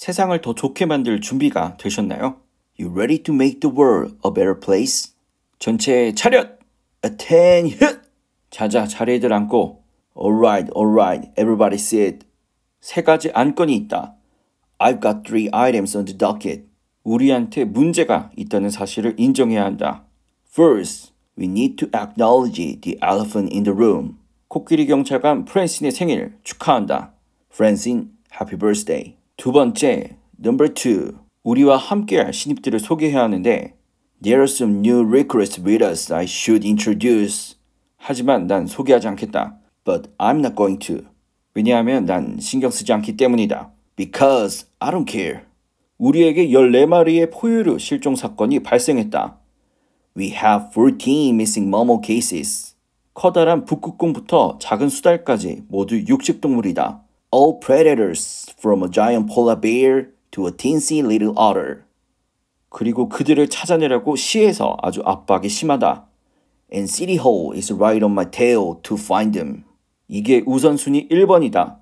세상을 더 좋게 만들 준비가 되셨나요? You ready to make the world a better place? 전체 차렷! Attention! 자자 자리에들 앉고 Alright, alright, everybody sit. 세 가지 안건이 있다. I've got three items on the docket. 우리한테 문제가 있다는 사실을 인정해야 한다. First, we need to acknowledge the elephant in the room. 코끼리 경찰관 프랜신의 생일 축하한다. 프랜신, happy birthday. 두 번째, number two. 우리와 함께할 신입들을 소개해야 하는데 There are some new recruits with us I should introduce. 하지만 난 소개하지 않겠다. But I'm not going to. 왜냐하면 난 신경 쓰지 않기 때문이다. Because I don't care. 우리에게 14마리의 포유류 실종 사건이 발생했다. We have 14 missing mammal cases. 커다란 북극곰부터 작은 수달까지 모두 육식동물이다. All predators from a giant polar bear to a teensy little otter. 그리고 그들을 찾아내려고 시에서 아주 압박이 심하다. And City Hall is right on my tail to find them. 이게 우선순위 1번이다.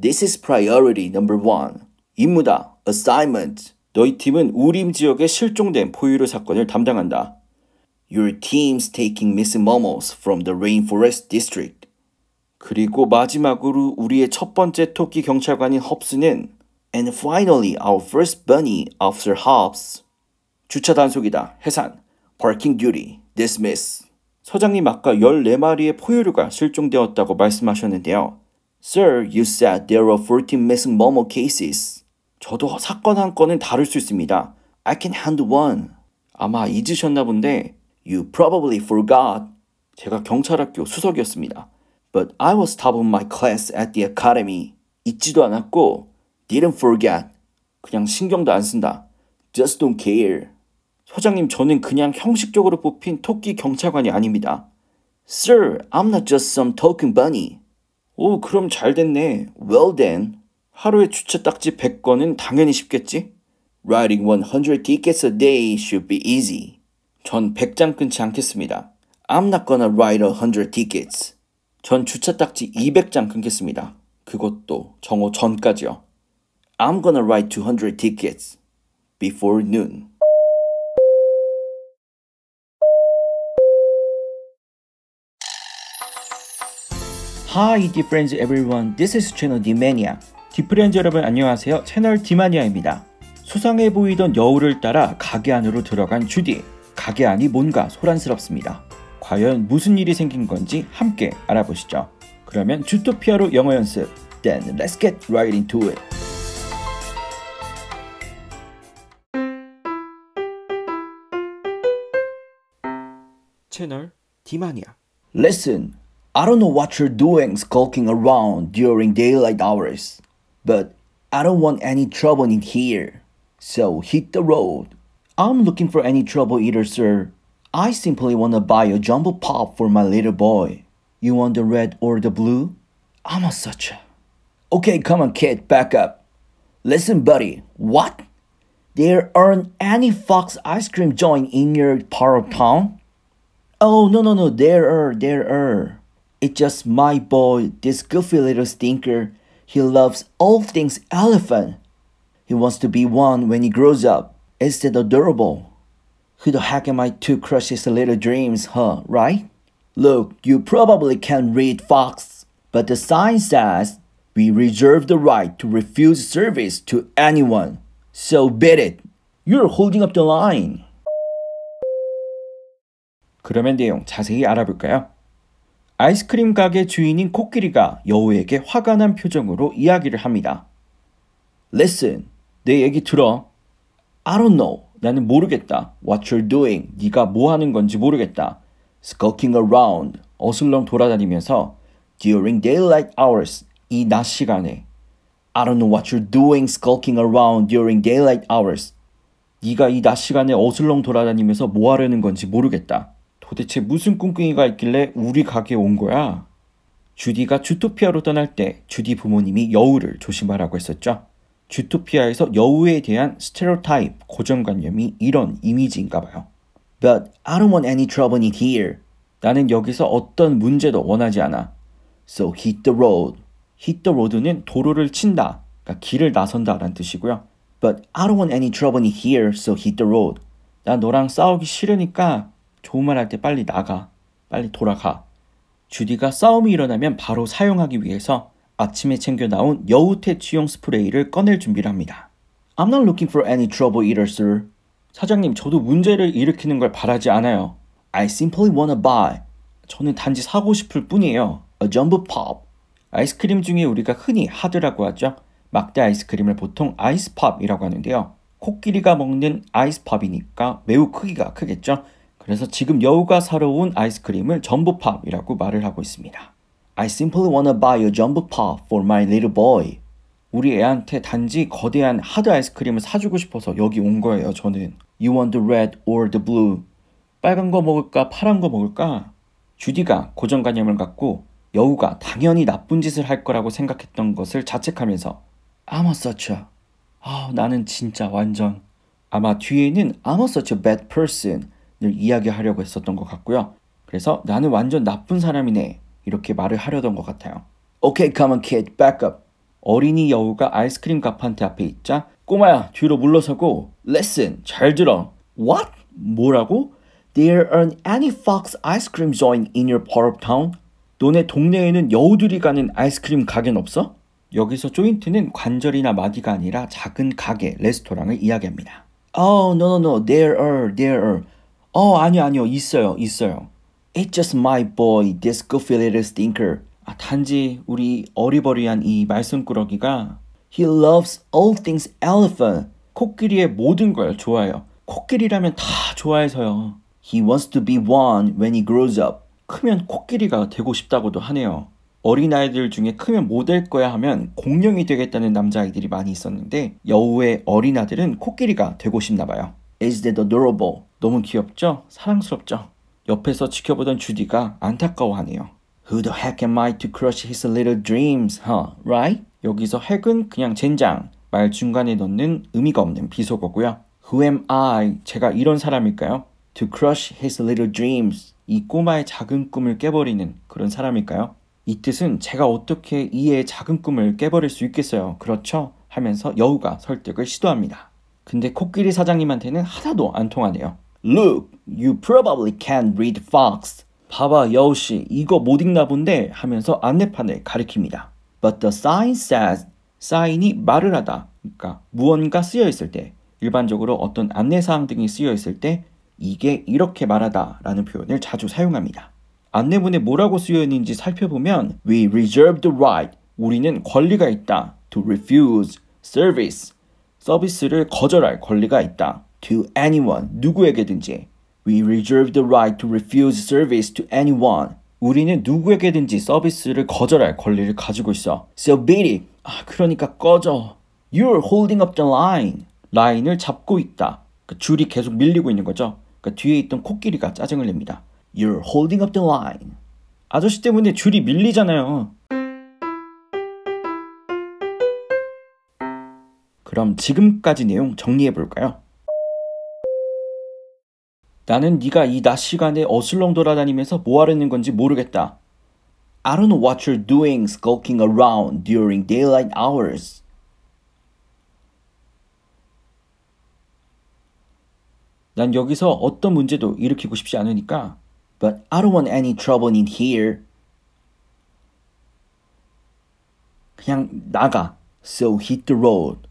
This is priority number one. 임무다. Assignment. 너희 팀은 우림 지역에 실종된 포유류 사건을 담당한다. Your team's taking missing mammals from the rainforest district. 그리고 마지막으로 우리의 첫 번째 토끼 경찰관인 헙스는 And finally our first bunny officer Hobbs. 주차 단속이다. 해산. Parking duty. Dismiss. 서장님 아까 14마리의 포유류가 실종되었다고 말씀하셨는데요. Sir, you said there were 14 missing mammal cases. 저도 사건 한 건은 다룰 수 있습니다. I can handle one. 아마 잊으셨나 본데 You probably forgot. 제가 경찰학교 수석이었습니다. But I was top of my class at the academy. 잊지도 않았고 didn't forget. 그냥 신경도 안 쓴다. Just don't care. 소장님, 저는 그냥 형식적으로 뽑힌 토끼 경찰관이 아닙니다. Sir, I'm not just some token bunny. 오, 그럼 잘 됐네. Well then. 하루에 주차 딱지 100건은 당연히 쉽겠지? Writing 100 tickets a day should be easy. 전 100장 끊지 않겠습니다. I'm not gonna write 100 tickets. 전 주차 딱지 200장 끊겠습니다. 그것도 정오 전까지요. I'm gonna write 200 tickets before noon. Hi, dear friends everyone. This is channel. 디프렌즈 여러분 안녕하세요. 채널 디마니아입니다. 수상해 보이던 여우를 따라 가게 안으로 들어간 주디. 가게 안이 뭔가 소란스럽습니다. 과연 무슨 일이 생긴 건지 함께 알아보시죠. 그러면 주토피아로 영어 연습. Then let's get right into it. 채널 디마니아. Listen, I don't know what you're doing skulking around during daylight hours, but I don't want any trouble in here. So hit the road. I'm looking for any trouble either, sir. I simply want to buy a jumbo pop for my little boy. You want the red or the blue? I'm a such a. Okay, come on, kid, back up. Listen, buddy, what? There aren't any Fox ice cream joint in your part of town? Oh, no, no, no, there are, there are. It's just my boy, this goofy little stinker. He loves all things elephant. He wants to be one when he grows up. Is that adorable? Who the heck am I to crush his little dreams, huh, right? Look, you probably can't read Fox, but the sign says we reserve the right to refuse service to anyone. So bet it. You're holding up the line. 그러면 내용 자세히 알아볼까요? 아이스크림 가게 주인인 코끼리가 여우에게 화가 난 표정으로 이야기를 합니다. Listen, 내 얘기 들어. I don't know. 나는 모르겠다. What you're doing. 네가 뭐 하는 건지 모르겠다. Skulking around. 어슬렁 돌아다니면서 during daylight hours. 이 낮 시간에. I don't know what you're doing skulking around during daylight hours. 네가 이 낮 시간에 어슬렁 돌아다니면서 뭐 하려는 건지 모르겠다. 도대체 무슨 꿍꿍이가 있길래 우리 가게에 온 거야? 주디가 주토피아로 떠날 때 주디 부모님이 여우를 조심하라고 했었죠. 주토피아에서 여우에 대한 스테레오타입, 고정관념이 이런 이미지인가 봐요. But I don't want any trouble in here. 나는 여기서 어떤 문제도 원하지 않아. So hit the road. hit the road는 도로를 친다, 그러니까 길을 나선다라는 뜻이고요. But I don't want any trouble in here, so hit the road. 나 너랑 싸우기 싫으니까 좋은 말 할 때 빨리 나가. 빨리 돌아가. 주디가 싸움이 일어나면 바로 사용하기 위해서 아침에 챙겨 나온 여우 퇴치용 스프레이를 꺼낼 준비를 합니다. I'm not looking for any trouble either, sir. 사장님, 저도 문제를 일으키는 걸 바라지 않아요. I simply wanna buy. 저는 단지 사고 싶을 뿐이에요. A jumbo pop. 아이스크림 중에 우리가 흔히 하드라고 하죠. 막대 아이스크림을 보통 아이스팝이라고 하는데요. 코끼리가 먹는 아이스팝이니까 매우 크기가 크겠죠. 그래서 지금 여우가 사러 온 아이스크림을 점보팝이라고 말을 하고 있습니다. I simply wanna buy a jumbo pop for my little boy. 우리 애한테 단지 거대한 하드 아이스크림을 사주고 싶어서 여기 온 거예요, 저는. You want the red or the blue? 빨간 거 먹을까, 파란 거 먹을까? 주디가 고정관념을 갖고 여우가 당연히 나쁜 짓을 할 거라고 생각했던 것을 자책하면서 I'm a such a 아, 나는 진짜 완전 아마 뒤에는 I'm a such a bad person을 이야기하려고 했었던 것 같고요. 그래서 나는 완전 나쁜 사람이네 이렇게 말을 하려던 것 같아요. Okay, come on, kid, back up. 어린이 여우가 아이스크림 가판대 앞에 있자 꼬마야 뒤로 물러서고 Listen, 잘 들어. What? 뭐라고? There aren't any fox ice cream joint in your part of town? 너네 동네에는 여우들이 가는 아이스크림 가게는 없어? 여기서 조인트는 관절이나 마디가 아니라 작은 가게, 레스토랑을 이야기합니다. Oh, no, no, no. There are, there are. 어, 아니요, 아니요. 있어요, 있어요. It's just my boy, this goofy little stinker. 아, 단지 우리 어리버리한 이 말썽꾸러기가 He loves all things elephant. 코끼리의 모든 걸 좋아해요. 코끼리라면 다 좋아해서요. He wants to be one when he grows up. 크면 코끼리가 되고 싶다고도 하네요. 어린아이들 중에 크면 뭐 될 거야 하면 공룡이 되겠다는 남자아이들이 많이 있었는데 여우의 어린아들은 코끼리가 되고 싶나 봐요. Is that adorable? 너무 귀엽죠? 사랑스럽죠? 옆에서 지켜보던 주디가 안타까워하네요. Who the heck am I to crush his little dreams, huh? Right? 여기서 핵은 그냥 젠장, 말 중간에 넣는 의미가 없는 비속어고요. Who am I? 제가 이런 사람일까요? To crush his little dreams. 이 꼬마의 작은 꿈을 깨버리는 그런 사람일까요? 이 뜻은 제가 어떻게 이의 작은 꿈을 깨버릴 수 있겠어요. 그렇죠? 하면서 여우가 설득을 시도합니다. 근데 코끼리 사장님한테는 하나도 안 통하네요. Look, you probably can't read fox. 봐봐, 여우씨, 이거 못 읽나 본데 하면서 안내판을 가리킵니다. But the sign says, 사인이 말을 하다. 그러니까 무언가 쓰여 있을 때, 일반적으로 어떤 안내사항 등이 쓰여 있을 때, 이게 이렇게 말하다 라는 표현을 자주 사용합니다. 안내문에 뭐라고 쓰여 있는지 살펴보면 We reserve the right. 우리는 권리가 있다. To refuse service. 서비스를 거절할 권리가 있다. To anyone. 누구에게든지. We reserve the right to refuse service to anyone. 우리는 누구에게든지 서비스를 거절할 권리를 가지고 있어. So beat it. 아, 그러니까 꺼져. You're holding up the line. 라인을 잡고 있다. 그 줄이 계속 밀리고 있는 거죠. 그 뒤에 있던 코끼리가 짜증을 냅니다. You're holding up the line. 아저씨 때문에 줄이 밀리잖아요. 그럼 지금까지 내용 정리해 볼까요? 나는 네가 이 낮 시간에 어슬렁 돌아다니면서 뭐 하려는 건지 모르겠다. I don't know what you're doing skulking around during daylight hours. 난 여기서 어떤 문제도 일으키고 싶지 않으니까 But I don't want any trouble in here. 그냥 나가. So hit the road.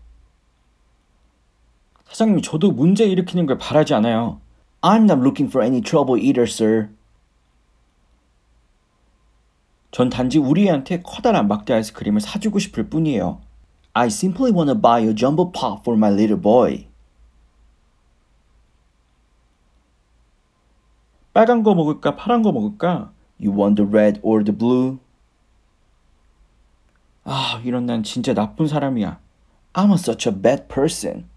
사장님, 저도 문제 일으키는 걸 바라지 않아요. I'm not looking for any trouble either, sir. 전 단지 우리 애한테 커다란 막대 아이스크림을 사주고 싶을 뿐이에요. I simply want to buy a jumbo pop for my little boy. 빨간 거 먹을까, 파란 거 먹을까? You want the red or the blue? 아, 이런 난 진짜 나쁜 사람이야. I'm such a bad person.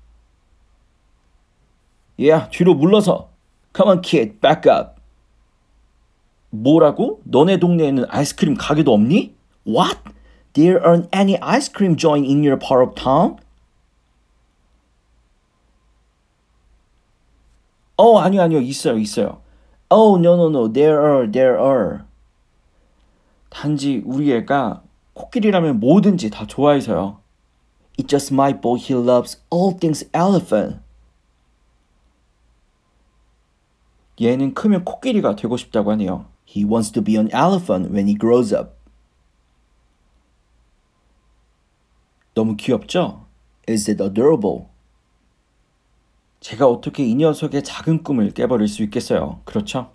Yeah, 뒤로 물러서. Come on, kid, back up. 뭐라고? 너네 동네에는 아이스크림 가게도 없니? What? There aren't any ice cream joint in your part of town? 어, 아니요, 아니요. 있어요, 있어요. Oh, no, no, no. There are, there are. 단지 우리 애가 코끼리라면 뭐든지 다 좋아해서요. It just my boy he loves all things elephant. 얘는 크면 코끼리가 되고 싶다고 하네요. He wants to be an elephant when he grows up. 너무 귀엽죠? Is it adorable? 제가 어떻게 이 녀석의 작은 꿈을 깨버릴 수 있겠어요? 그렇죠?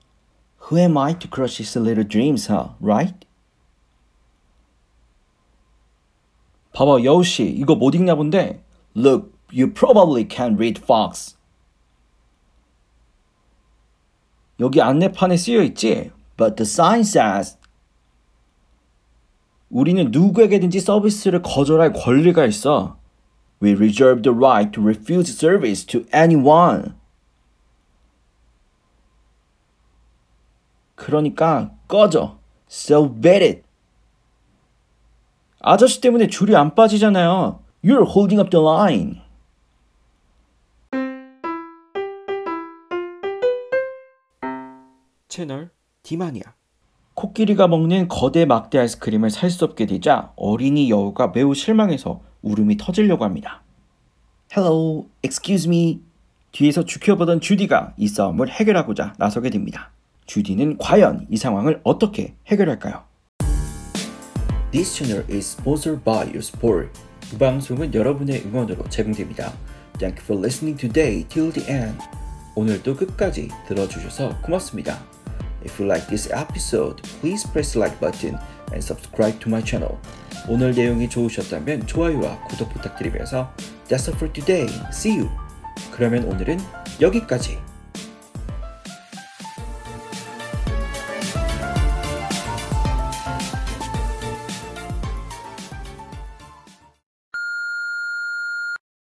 Who am I to crush his little dreams, huh? Right? 봐봐, 여우씨, 이거 못 읽나 본데? Look, you probably can't read Fox. 여기 안내판에 쓰여 있지? But the sign says 우리는 누구에게든지 서비스를 거절할 권리가 있어. We reserve the right to refuse service to anyone. 그러니까 꺼져. So bet it. 아저씨 때문에 줄이 안 빠지잖아요. You're holding up the line. 채널 디마니아 코끼리가 먹는 거대 막대 아이스크림을 살 수 없게 되자 어린이 여우가 매우 실망해서 울음이 터지려고 합니다. Hello, excuse me. 뒤에서 지켜보던 주디가 이 싸움을 해결하고자 나서게 됩니다. 주디는 과연 이 상황을 어떻게 해결할까요? This channel is sponsored by your support. 이 방송은 여러분의 응원으로 제공됩니다. Thank you for listening today till the end. 오늘도 끝까지 들어주셔서 고맙습니다. If you like this episode, please press like button and subscribe to my channel. 오늘 내용이 좋으셨다면 좋아요와 구독 부탁드리면서 That's all for today. See you. 그러면 오늘은 여기까지.